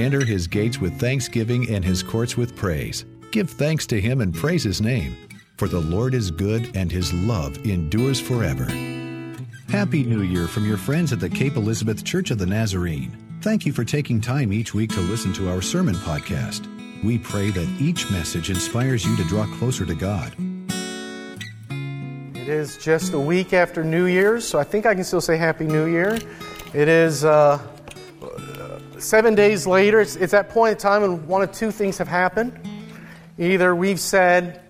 Enter his gates with thanksgiving and his courts with praise. Give thanks to him and praise his name, for the Lord is good and his love endures forever. Happy New Year from your friends at the Cape Elizabeth Church of the Nazarene. Thank you for taking time each week to listen to our sermon podcast. We pray that each message inspires you to draw closer to God. It is just a week after New Year's, so I think I can still say Happy New Year. It is uh, seven days later. It's, it's that point in time when one of two things have happened. Either we've said,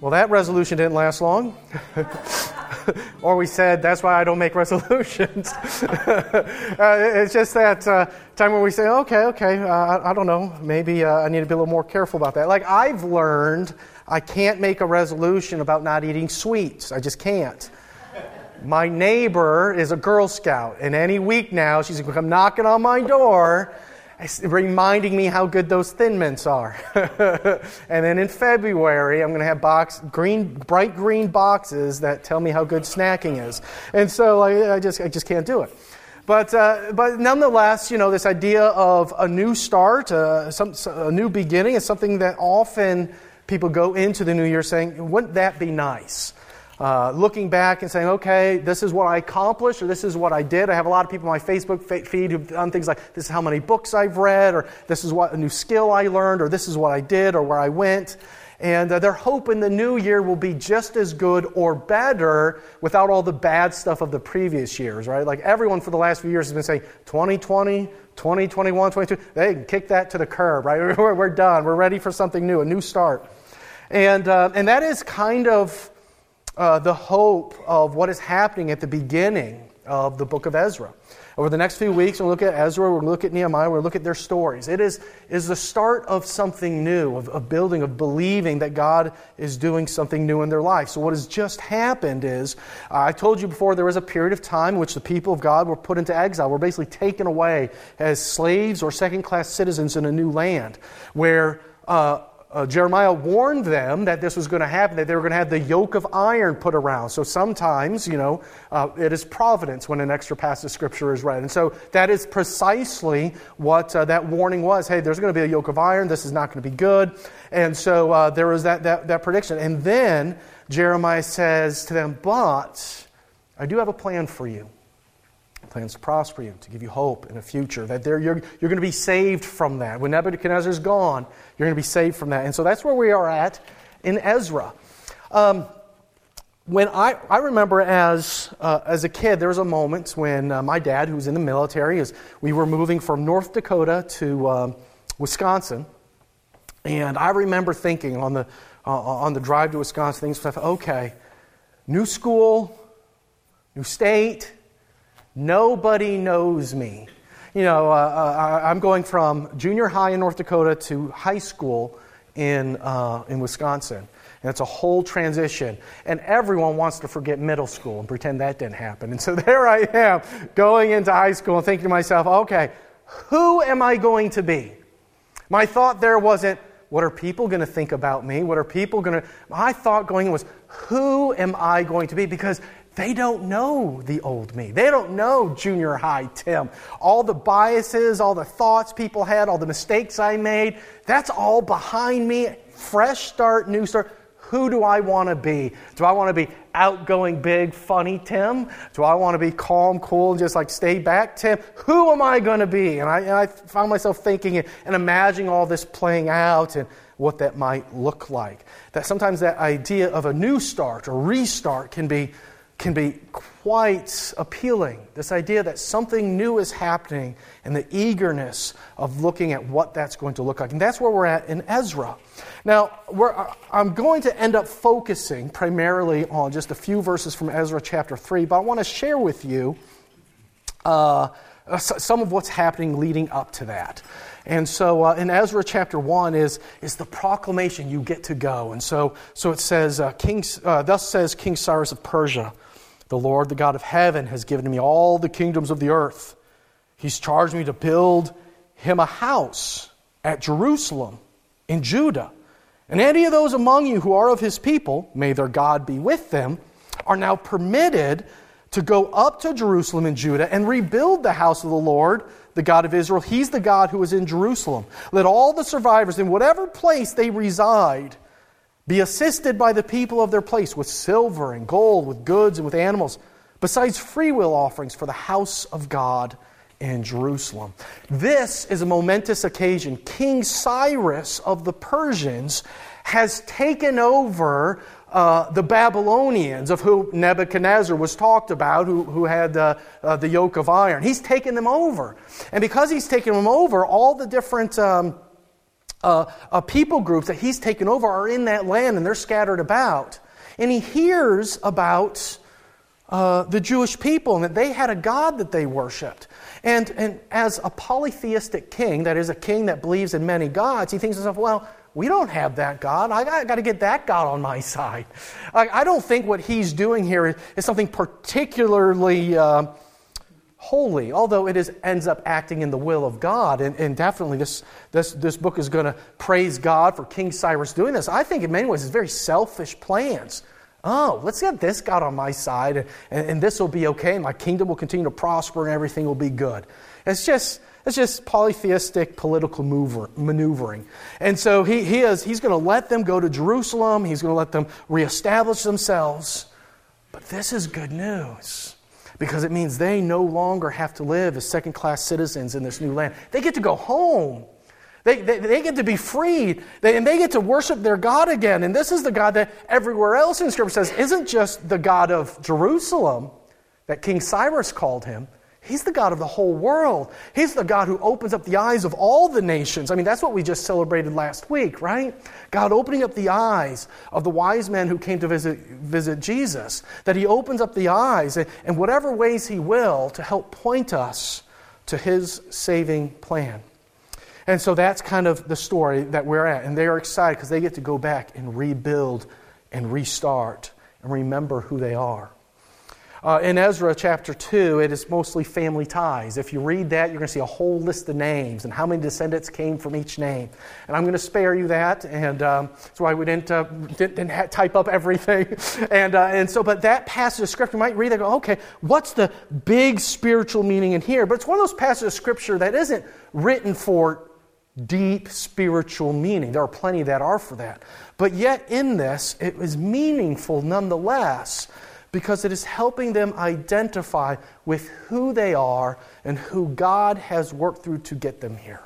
well, that resolution didn't last long. or we said, that's why I don't make resolutions. uh, it's just that uh, time when we say, okay, okay, uh, I, I, don't know, maybe uh, I need to be a little more careful about that. Like I've learned I can't make a resolution about not eating sweets. I just can't. My neighbor is a Girl Scout, and any week now she's going to come knocking on my door reminding me how good those thin mints are. and then in February, I'm going to have box, green, bright green boxes that tell me how good snacking is. And so I, I just, I just can't do it. But, uh, but nonetheless, you know, this idea of a new start, uh, some, a new beginning is something that often people go into the new year saying, wouldn't that be nice? Uh, looking back and saying, okay, this is what I accomplished or this is what I did. I have a lot of people on my Facebook feed who've done things like, this is how many books I've read, or this is what a new skill I learned, or this is what I did, or where I went. And uh, their hope in the new year will be just as good or better without all the bad stuff of the previous years, right? Like everyone for the last few years has been saying 2020, 2021, 22. They can kick that to the curb, right? We're, we're done. We're ready for something new, a new start. And, uh, and that is kind of uh, the hope of what is happening at the beginning of the book of Ezra. Over the next few weeks, we'll look at Ezra, we'll look at Nehemiah, we'll look at their stories. It is, is the start of something new, of, of building, of believing that God is doing something new in their life. So, what has just happened is, uh, I told you before, there was a period of time in which the people of God were put into exile, were basically taken away as slaves or second class citizens in a new land, where uh, uh, Jeremiah warned them that this was going to happen, that they were going to have the yoke of iron put around. So sometimes, you know, uh, it is providence when an extra passage of scripture is read. And so that is precisely what uh, that warning was. Hey, there's going to be a yoke of iron. This is not going to be good. And so uh, there was that, that, that prediction. And then Jeremiah says to them, But I do have a plan for you plans to prosper you, to give you hope in a future, that there you're, you're going to be saved from that. When Nebuchadnezzar's gone, you're going to be saved from that. And so that's where we are at in Ezra. Um, when I, I remember as, uh, as a kid, there was a moment when uh, my dad, who was in the military, is, we were moving from North Dakota to um, Wisconsin. And I remember thinking on the, uh, on the drive to Wisconsin, things stuff, okay, new school, new state, Nobody knows me. You know, uh, uh I'm going from junior high in North Dakota to high school in, uh, in Wisconsin. And it's a whole transition. And everyone wants to forget middle school and pretend that didn't happen. And so there I am going into high school and thinking to myself, okay, who am I going to be? My thought there wasn't, what are people going to think about me? What are people going to. My thought going in was, who am I going to be? Because they don't know the old me. They don't know junior high Tim. All the biases, all the thoughts people had, all the mistakes I made, that's all behind me. Fresh start, new start. Who do I want to be? Do I want to be outgoing, big, funny Tim? Do I want to be calm, cool, and just like stay back Tim? Who am I going to be? And I, and I found myself thinking and imagining all this playing out and what that might look like. That sometimes that idea of a new start or restart can be can be quite appealing. This idea that something new is happening and the eagerness of looking at what that's going to look like. And that's where we're at in Ezra. Now, I'm going to end up focusing primarily on just a few verses from Ezra chapter 3, but I want to share with you uh, some of what's happening leading up to that. And so uh, in Ezra chapter 1 is, is the proclamation you get to go. And so, so it says, uh, King, uh, Thus says King Cyrus of Persia. The Lord, the God of heaven, has given me all the kingdoms of the earth. He's charged me to build him a house at Jerusalem in Judah. And any of those among you who are of his people, may their God be with them, are now permitted to go up to Jerusalem in Judah and rebuild the house of the Lord, the God of Israel. He's the God who is in Jerusalem. Let all the survivors, in whatever place they reside, be assisted by the people of their place with silver and gold, with goods and with animals, besides freewill offerings for the house of God in Jerusalem. This is a momentous occasion. King Cyrus of the Persians has taken over uh, the Babylonians, of whom Nebuchadnezzar was talked about, who, who had uh, uh, the yoke of iron. He's taken them over. And because he's taken them over, all the different um, uh, people groups that he's taken over are in that land and they're scattered about. And he hears about uh, the Jewish people and that they had a God that they worshiped. And, and as a polytheistic king, that is, a king that believes in many gods, he thinks to himself, well, we don't have that God. I got, got to get that God on my side. I, I, don't think what he's doing here is, is something particularly uh, holy, although it is, ends up acting in the will of God. And, and definitely, this, this, this book is going to praise God for King Cyrus doing this. I think, in many ways, it's very selfish plans. Oh, let's get this God on my side, and, and, and this will be okay. My kingdom will continue to prosper, and everything will be good. It's just it's just polytheistic political mover, maneuvering. And so he, he is, he's going to let them go to Jerusalem. He's going to let them reestablish themselves. But this is good news because it means they no longer have to live as second class citizens in this new land. They get to go home. They, they, they, get to be freed they, and they get to worship their God again. And this is the God that everywhere else in Scripture says isn't just the God of Jerusalem that King Cyrus called him, He's the God of the whole world. He's the God who opens up the eyes of all the nations. I mean, that's what we just celebrated last week, right? God opening up the eyes of the wise men who came to visit, visit Jesus. That He opens up the eyes in whatever ways He will to help point us to His saving plan. And so that's kind of the story that we're at. And they are excited because they get to go back and rebuild and restart and remember who they are. Uh, in Ezra chapter 2, it is mostly family ties. If you read that, you're going to see a whole list of names and how many descendants came from each name. And I'm going to spare you that, and um, that's why we didn't, uh, didn't, didn't ha- type up everything. and, uh, and so, but that passage of scripture, you might read it go, okay, what's the big spiritual meaning in here? But it's one of those passages of scripture that isn't written for deep spiritual meaning. There are plenty that are for that. But yet, in this, it is meaningful nonetheless because it is helping them identify with who they are and who God has worked through to get them here.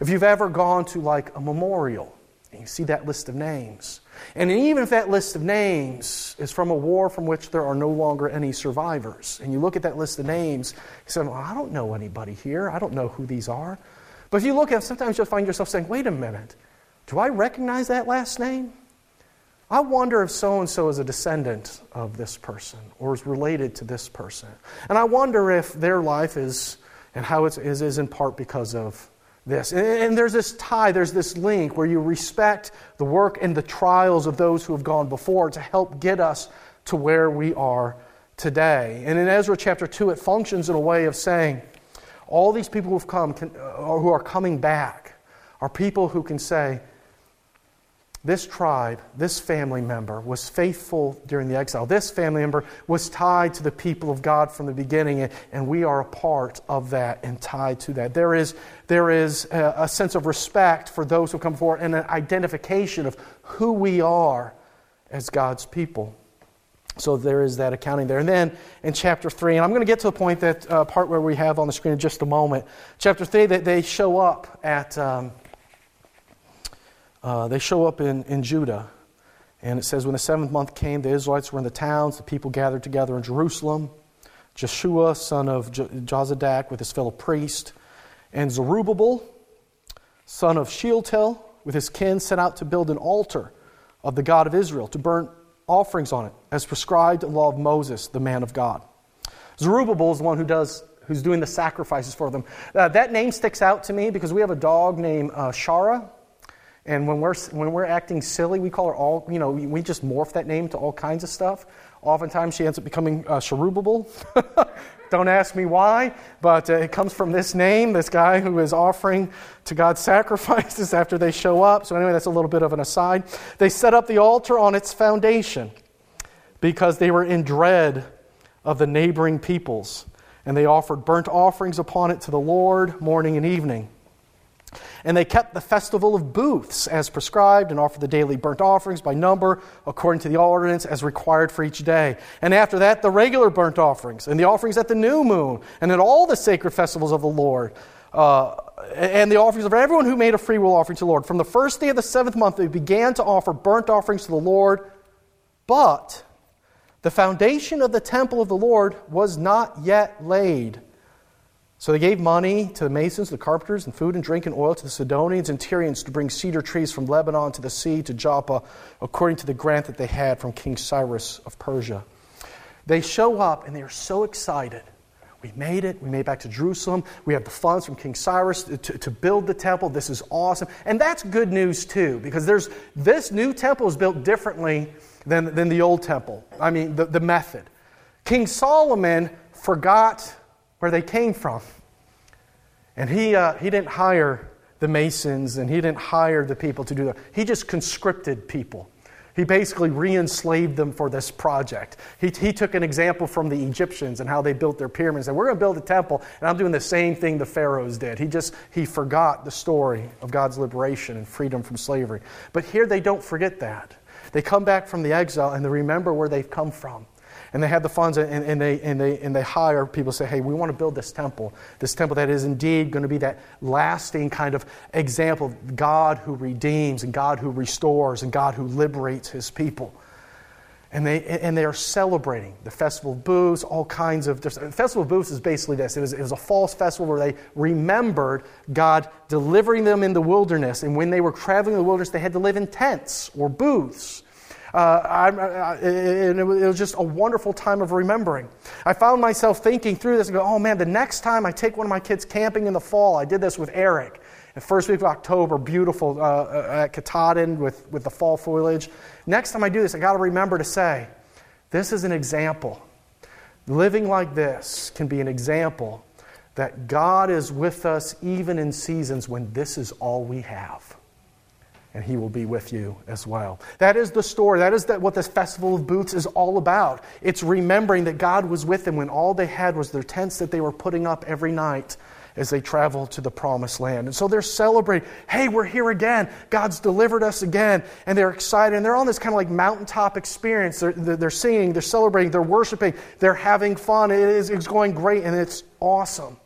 If you've ever gone to like a memorial and you see that list of names, and even if that list of names is from a war from which there are no longer any survivors, and you look at that list of names, you say, Well, I don't know anybody here. I don't know who these are. But if you look at it, sometimes you'll find yourself saying, Wait a minute, do I recognize that last name? I wonder if so and so is a descendant of this person or is related to this person. And I wonder if their life is and how it is, is in part because of this. And, and there's this tie, there's this link where you respect the work and the trials of those who have gone before to help get us to where we are today. And in Ezra chapter 2, it functions in a way of saying all these people who have come, can, uh, who are coming back, are people who can say, this tribe, this family member was faithful during the exile. This family member was tied to the people of God from the beginning, and we are a part of that and tied to that. There is, there is a, a sense of respect for those who come forward and an identification of who we are as God's people. So there is that accounting there. And then in chapter 3, and I'm going to get to the point that uh, part where we have on the screen in just a moment. Chapter 3, that they show up at. Um, uh, they show up in, in Judah. And it says, When the seventh month came, the Israelites were in the towns, the people gathered together in Jerusalem. Jeshua, son of Jozadak, with his fellow priest, and Zerubbabel, son of Shealtiel, with his kin, set out to build an altar of the God of Israel, to burn offerings on it, as prescribed in the law of Moses, the man of God. Zerubbabel is the one who does, who's doing the sacrifices for them. Uh, that name sticks out to me because we have a dog named uh, Shara, and when we're, when we're acting silly, we call her all, you know, we just morph that name to all kinds of stuff. Oftentimes she ends up becoming uh, Cherubable. Don't ask me why, but uh, it comes from this name, this guy who is offering to God sacrifices after they show up. So, anyway, that's a little bit of an aside. They set up the altar on its foundation because they were in dread of the neighboring peoples. And they offered burnt offerings upon it to the Lord morning and evening. And they kept the festival of booths as prescribed and offered the daily burnt offerings by number according to the ordinance as required for each day. And after that, the regular burnt offerings and the offerings at the new moon and at all the sacred festivals of the Lord. Uh, and the offerings of everyone who made a free will offering to the Lord. From the first day of the seventh month, they began to offer burnt offerings to the Lord, but the foundation of the temple of the Lord was not yet laid. So they gave money to the masons, the carpenters, and food and drink and oil to the Sidonians and Tyrians to bring cedar trees from Lebanon to the sea to Joppa, according to the grant that they had from King Cyrus of Persia. They show up and they are so excited. We made it. We made it back to Jerusalem. We have the funds from King Cyrus to, to build the temple. This is awesome. And that's good news, too, because there's, this new temple is built differently than, than the old temple. I mean, the, the method. King Solomon forgot where they came from. And he, uh, he didn't hire the masons and he didn't hire the people to do that. He just conscripted people. He basically re enslaved them for this project. He, he took an example from the Egyptians and how they built their pyramids. And we're going to build a temple, and I'm doing the same thing the pharaohs did. He just he forgot the story of God's liberation and freedom from slavery. But here they don't forget that. They come back from the exile and they remember where they've come from. And they have the funds and, and, they, and, they, and they hire people say, hey, we want to build this temple. This temple that is indeed going to be that lasting kind of example of God who redeems and God who restores and God who liberates his people. And they, and they are celebrating the Festival of Booths, all kinds of. Festival of Booths is basically this it was, it was a false festival where they remembered God delivering them in the wilderness. And when they were traveling in the wilderness, they had to live in tents or booths. Uh, I, I, and it was just a wonderful time of remembering. I found myself thinking through this and go, oh man, the next time I take one of my kids camping in the fall, I did this with Eric. The first week of October, beautiful uh, uh at Katahdin with, with the fall foliage. Next time I do this, I got to remember to say, this is an example. Living like this can be an example that God is with us even in seasons when this is all we have and he will be with you as well. That is the story. That is what this Festival of Booths is all about. It's remembering that God was with them when all they had was their tents that they were putting up every night as they traveled to the promised land. And so they're celebrating, hey, we're here again. God's delivered us again. And they're excited. And they're on this kind of like mountaintop experience. They're, they're singing, they're celebrating, they're worshiping, they're having fun. It is, it's going great and it's awesome.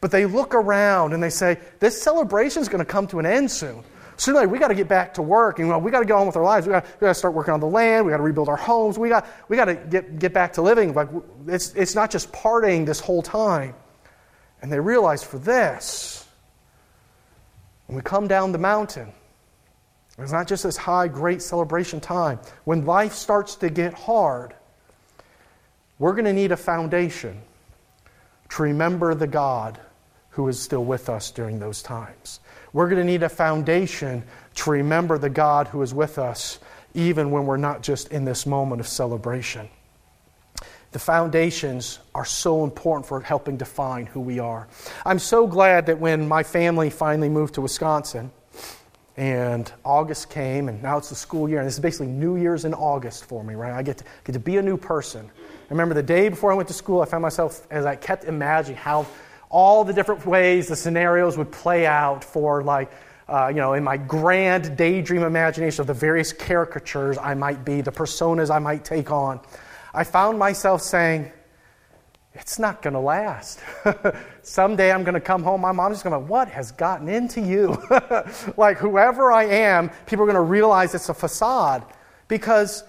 But they look around and they say, this celebration is going to come to an end soon sooner or later, we got to get back to work and we got to get on with our lives. We got, we got to start working on the land. We got to rebuild our homes. We got, we got to get, get back to living. Like it's, it's not just partying this whole time. And they realize for this, when we come down the mountain, it's not just this high, great celebration time. When life starts to get hard, we're going to need a foundation to remember the God who is still with us during those times. We're going to need a foundation to remember the God who is with us, even when we're not just in this moment of celebration. The foundations are so important for helping define who we are. I'm so glad that when my family finally moved to Wisconsin, and August came, and now it's the school year, and this is basically New Year's in August for me, right? I get to, get to be a new person. I remember the day before I went to school, I found myself, as I kept imagining how all the different ways the scenarios would play out for like uh, you know, in my grand daydream imagination of the various caricatures I might be, the personas I might take on, I found myself saying, it's not going to last. Someday I'm going to come home. My mom's just going to, what has gotten into you? like, whoever I am, people are going to realize it's a facade because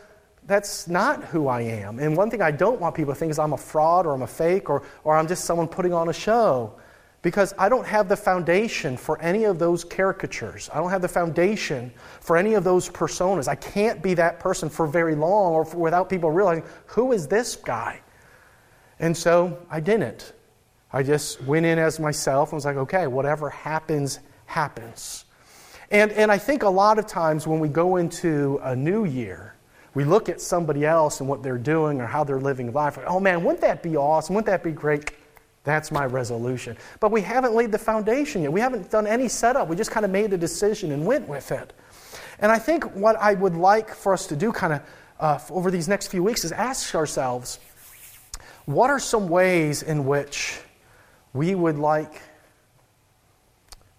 that's not who I am. And one thing I don't want people to think is I'm a fraud or I'm a fake or, or I'm just someone putting on a show. Because I don't have the foundation for any of those caricatures. I don't have the foundation for any of those personas. I can't be that person for very long or for, without people realizing, who is this guy? And so I didn't. I just went in as myself and was like, okay, whatever happens, happens. And, and I think a lot of times when we go into a new year, we look at somebody else and what they're doing or how they're living life. Oh man, wouldn't that be awesome? Wouldn't that be great? That's my resolution. But we haven't laid the foundation yet. We haven't done any setup. We just kind of made a decision and went with it. And I think what I would like for us to do kind of uh, over these next few weeks is ask ourselves what are some ways in which we would like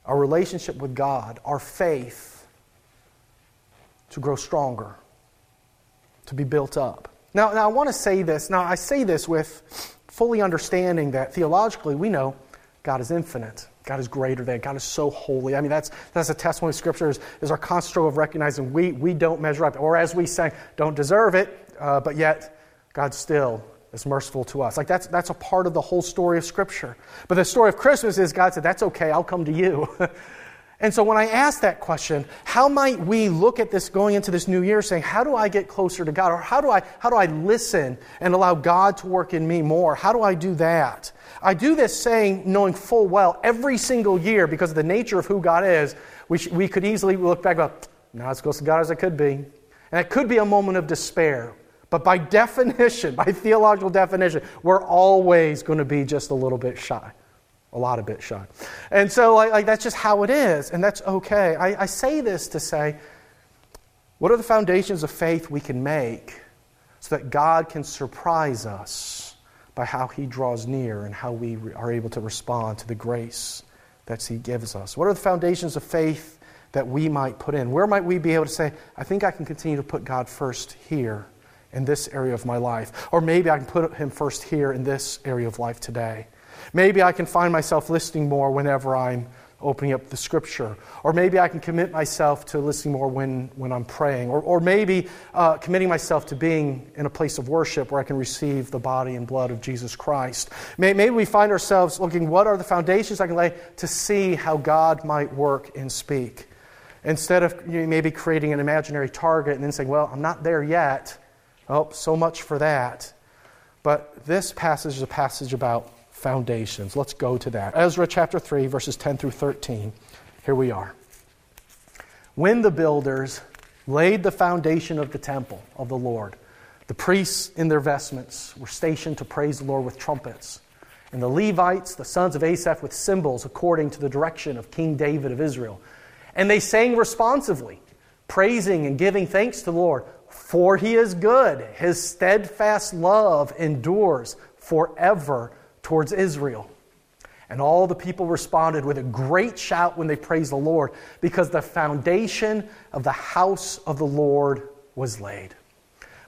our relationship with God, our faith, to grow stronger, to be built up? Now, now I want to say this. Now, I say this with fully understanding that theologically we know God is infinite. God is greater than. God is so holy. I mean, that's, that's a testimony of Scripture is, is our constant struggle of recognizing we, we don't measure up. Or as we say, don't deserve it, uh, but yet God still is merciful to us. Like that's, that's a part of the whole story of Scripture. But the story of Christmas is God said, that's okay, I'll come to you. and so when I ask that question, how might we look at this going into this new year saying, how do I get closer to God? Or how do I, how do I listen and allow God to work in me more? How do I do that? I do this saying, knowing full well, every single year, because of the nature of who God is, we, sh- we could easily look back and go, not as close to God as I could be. And it could be a moment of despair. But by definition, by theological definition, we're always going to be just a little bit shy. A lot of bit shy. And so, like, like that's just how it is, and that's okay. I, I say this to say, what are the foundations of faith we can make so that God can surprise us by how He draws near and how we are able to respond to the grace that He gives us? What are the foundations of faith that we might put in? Where might we be able to say, I think I can continue to put God first here? in this area of my life. Or maybe I can put him first here in this area of life today. Maybe I can find myself listening more whenever I'm opening up the scripture. Or maybe I can commit myself to listening more when, when I'm praying. Or, or maybe uh, committing myself to being in a place of worship where I can receive the body and blood of Jesus Christ. Maybe we find ourselves looking, what are the foundations I can lay to see how God might work and speak? Instead of you know, maybe creating an imaginary target and then saying, well, I'm not there yet. Oh, so much for that. But this passage is a passage about foundations. Let's go to that. Ezra chapter 3, verses 10 through 13. Here we are. When the builders laid the foundation of the temple of the Lord, the priests in their vestments were stationed to praise the Lord with trumpets. And the Levites, the sons of Asaph, with cymbals according to the direction of King David of Israel. And they sang responsively, praising and giving thanks to the Lord for he is good. His steadfast love endures forever towards Israel. And all the people responded with a great shout when they praised the Lord, because the foundation of the house of the Lord was laid.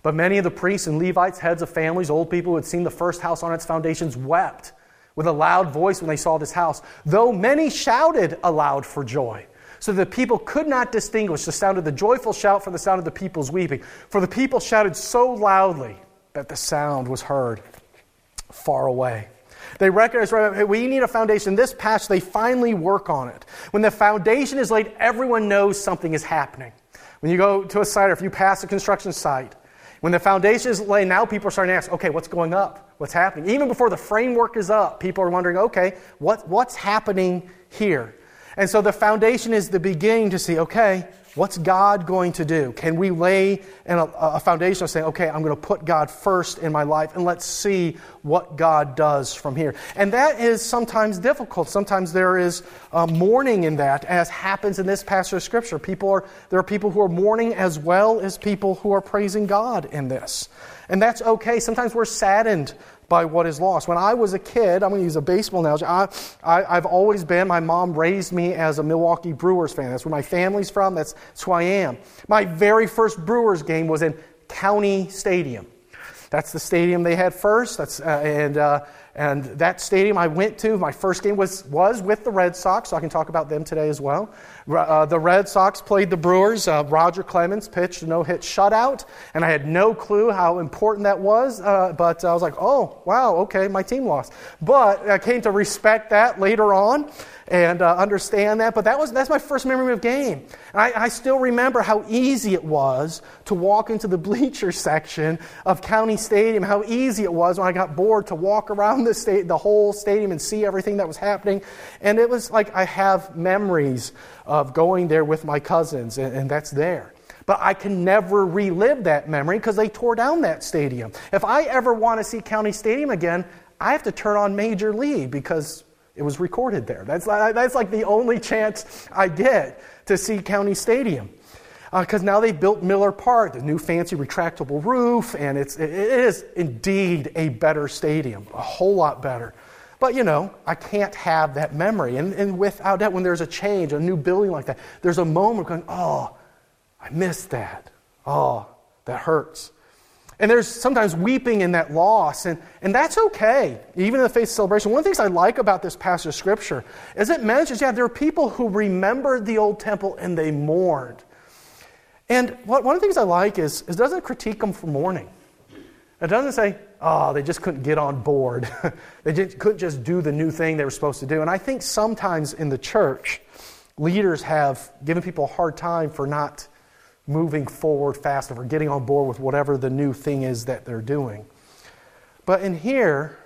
But many of the priests and Levites, heads of families, old people who had seen the first house on its foundations, wept with a loud voice when they saw this house, though many shouted aloud for joy so the people could not distinguish the sound of the joyful shout from the sound of the people's weeping. For the people shouted so loudly that the sound was heard far away. They recognize right, hey, we need a foundation. This patch, they finally work on it. When the foundation is laid, everyone knows something is happening. When you go to a site or if you pass a construction site, when the foundation is laid, now people are starting to ask, okay, what's going up? What's happening? Even before the framework is up, people are wondering, okay, what, what's happening here? And so the foundation is the beginning to see, okay, what's God going to do? Can we lay a, a, foundation of saying, okay, I'm going to put God first in my life and let's see what God does from here? And that is sometimes difficult. Sometimes there is uh, mourning in that, as happens in this passage of Scripture. People are, there are people who are mourning as well as people who are praising God in this. And that's okay. Sometimes we're saddened by what is lost. When I was a kid, I'm going to use a baseball analogy. I, I, have always been, my mom raised me as a Milwaukee Brewers fan. That's where my family's from, that's, that's who I am. My very first Brewers game was in County Stadium. That's the stadium they had first. That's, uh, and, uh, and that stadium I went to, my first game was, was with the Red Sox, so I can talk about them today as well. Uh, the Red Sox played the Brewers. Uh, Roger Clemens pitched a no hit shutout, and I had no clue how important that was, uh, but I was like, oh, wow, okay, my team lost. But I came to respect that later on and uh, understand that. But that was, that's my first memory of game. I, I, still remember how easy it was to walk into the bleacher section of County Stadium, how easy it was when I got bored to walk around the, sta- the whole stadium and see everything that was happening. And it was like I have memories of going there with my cousins, and, and that's there. But I can never relive that memory because they tore down that stadium. If I ever want to see County Stadium again, I have to turn on Major League because it was recorded there. That's, that's like the only chance I get to see County Stadium. Because uh, now they built Miller Park, the new fancy retractable roof, and it's, it is indeed a better stadium, a whole lot better. But you know, I can't have that memory. And, and without that, when there's a change, a new building like that, there's a moment going, oh, I missed that. Oh, that hurts. And there's sometimes weeping in that loss, and, and that's okay, even in the face of celebration. One of the things I like about this passage of Scripture is it mentions, yeah, there are people who remembered the old temple and they mourned. And one of the things I like is, is it doesn't critique them for mourning. It doesn't say, oh, they just couldn't get on board. they just, couldn't just do the new thing they were supposed to do. And I think sometimes in the church, leaders have given people a hard time for not moving forward fast or getting on board with whatever the new thing is that they're doing. But in here,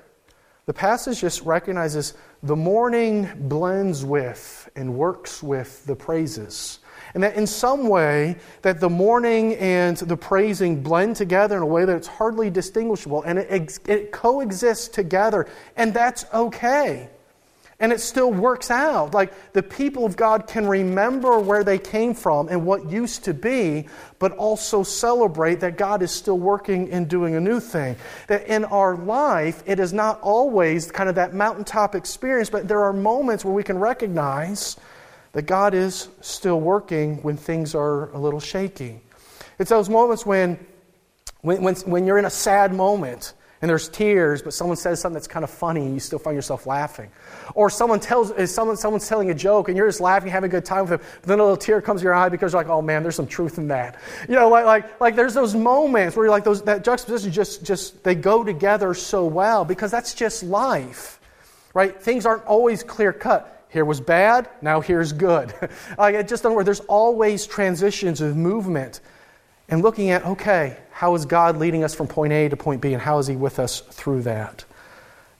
the passage just recognizes the mourning blends with and works with the praises. And that in some way, that the mourning and the praising blend together in a way that it's hardly distinguishable and it, it coexists together. And that's okay. And it still works out. Like the people of God can remember where they came from and what used to be, but also celebrate that God is still working and doing a new thing. That in our life, it is not always kind of that mountaintop experience, but there are moments where we can recognize that God is still working when things are a little shaky. It's those moments when, when, when, when you're in a sad moment and there's tears, but someone says something that's kind of funny and you still find yourself laughing. Or someone tells, someone, someone's telling a joke and you're just laughing, having a good time with them, but then a little tear comes to your eye because you're like, oh man, there's some truth in that. You know, like, like, like there's those moments where you're like, those, that juxtaposition just, just, they go together so well because that's just life, right? Things aren't always clear cut. Here was bad, now here's good. just don't work. There's always transitions of movement and looking at, okay, how is God leading us from point A to point B, and how is He with us through that?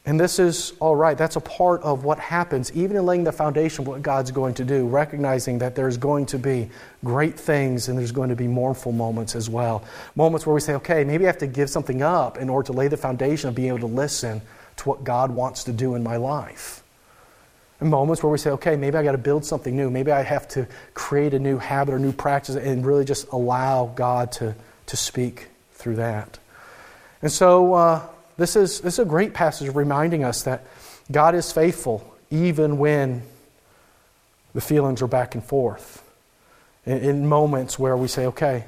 And this is all right. That's a part of what happens, even in laying the foundation of what God's going to do, recognizing that there's going to be great things and there's going to be mournful moments as well. Moments where we say, okay, maybe I have to give something up in order to lay the foundation of being able to listen to what God wants to do in my life. Moments where we say, okay, maybe I got to build something new. Maybe I have to create a new habit or new practice and really just allow God to to speak through that. And so uh, this, is, this is a great passage reminding us that God is faithful even when the feelings are back and forth. In, in moments where we say, okay,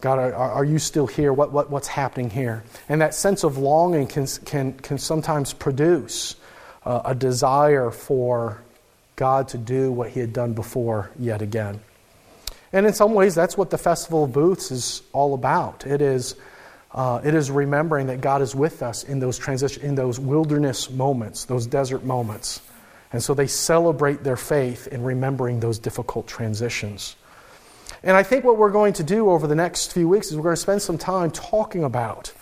God, are, are you still here? What, what, what's happening here? And that sense of longing can, can, can sometimes produce uh, a desire for God to do what He had done before yet again. And in some ways, that's what the Festival of Booths is all about. It is, uh, it is remembering that God is with us in those transition, in those wilderness moments, those desert moments. And so they celebrate their faith in remembering those difficult transitions. And I think what we're going to do over the next few weeks is we're going to spend some time talking about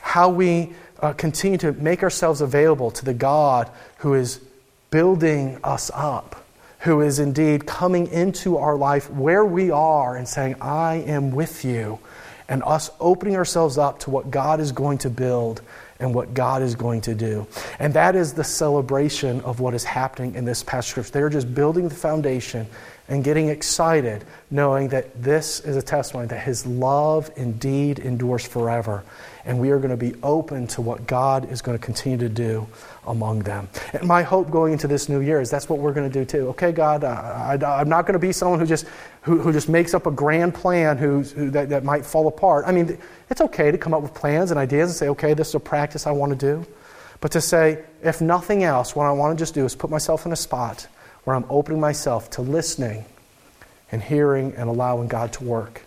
how we uh, continue to make ourselves available to the God who is building us up who is indeed coming into our life where we are and saying, I am with you, and us opening ourselves up to what God is going to build and what God is going to do. And that is the celebration of what is happening in this passage. They're just building the foundation and getting excited, knowing that this is a testimony that His love indeed endures forever. And we are going to be open to what God is going to continue to do among them. And my hope going into this new year is that's what we're going to do too. Okay, God, I, am not going to be someone who just, who, who just makes up a grand plan who, that, that might fall apart. I mean, it's okay to come up with plans and ideas and say, okay, this is a practice I want to do. But to say, if nothing else, what I want to just do is put myself in a spot where I'm opening myself to listening and hearing and allowing God to work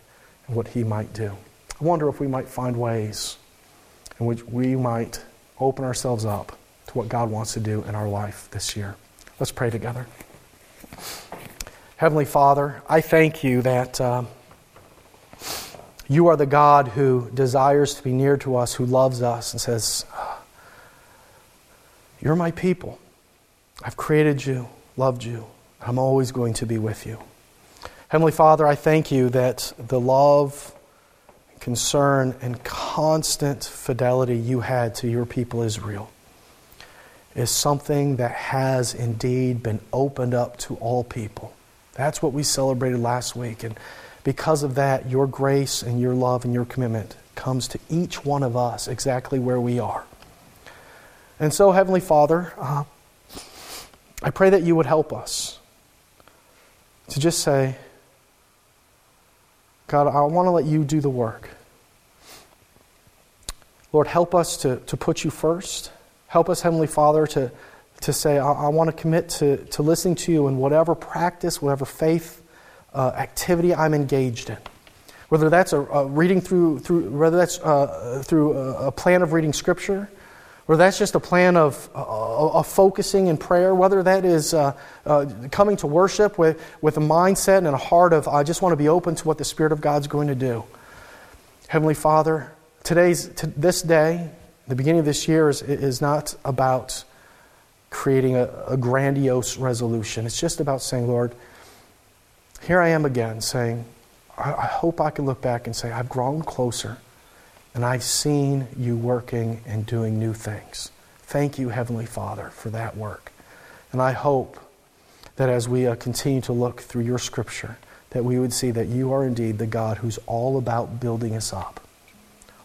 and what He might do. I wonder if we might find ways in which we might open ourselves up to what God wants to do in our life this year. Let's pray together. Heavenly Father, I thank you that uh, you are the God who desires to be near to us, who loves us, and says, You're my people. I've created you, loved you. I'm always going to be with you. Heavenly Father, I thank you that the love, concern, and constant fidelity you had to your people Israel is something that has indeed been opened up to all people. That's what we celebrated last week. And because of that, your grace and your love and your commitment comes to each one of us exactly where we are. And so, Heavenly Father, uh, I pray that you would help us to just say, God, I want to let you do the work. Lord, help us to, to put you first. Help us, Heavenly Father, to, to say, I, I want to commit to, to listening to you in whatever practice, whatever faith uh, activity I'm engaged in. Whether that's a, a reading through, through, whether that's uh, through a, a, plan of reading Scripture, or that's just a plan of, uh, of focusing in prayer, whether that is uh, uh, coming to worship with, with a mindset and a heart of, I just want to be open to what the Spirit of God's going to do. Heavenly Father, today's, to this day, the beginning of this year is, is not about creating a, a grandiose resolution. It's just about saying, Lord, here I am again saying, I, I hope I can look back and say, I've grown closer and I've seen you working and doing new things. Thank you, Heavenly Father, for that work. And I hope that as we uh, continue to look through your scripture, that we would see that you are indeed the God who's all about building us up,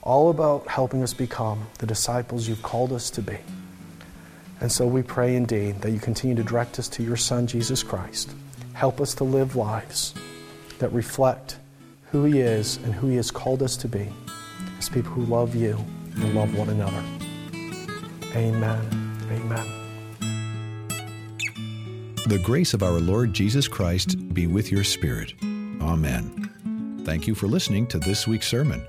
all about helping us become the disciples you've called us to be. And so we pray indeed that you continue to direct us to your Son, Jesus Christ. Help us to live lives that reflect who He is and who He has called us to be as people who love you and love one another. Amen. Amen. The grace of our Lord Jesus Christ be with your spirit. Amen. Thank you for listening to this week's sermon.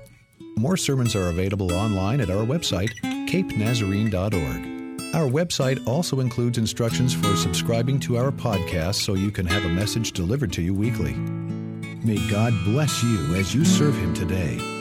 More sermons are available online at our website, capenazarene.org. Our website also includes instructions for subscribing to our podcast so you can have a message delivered to you weekly. May God bless you as you serve Him today.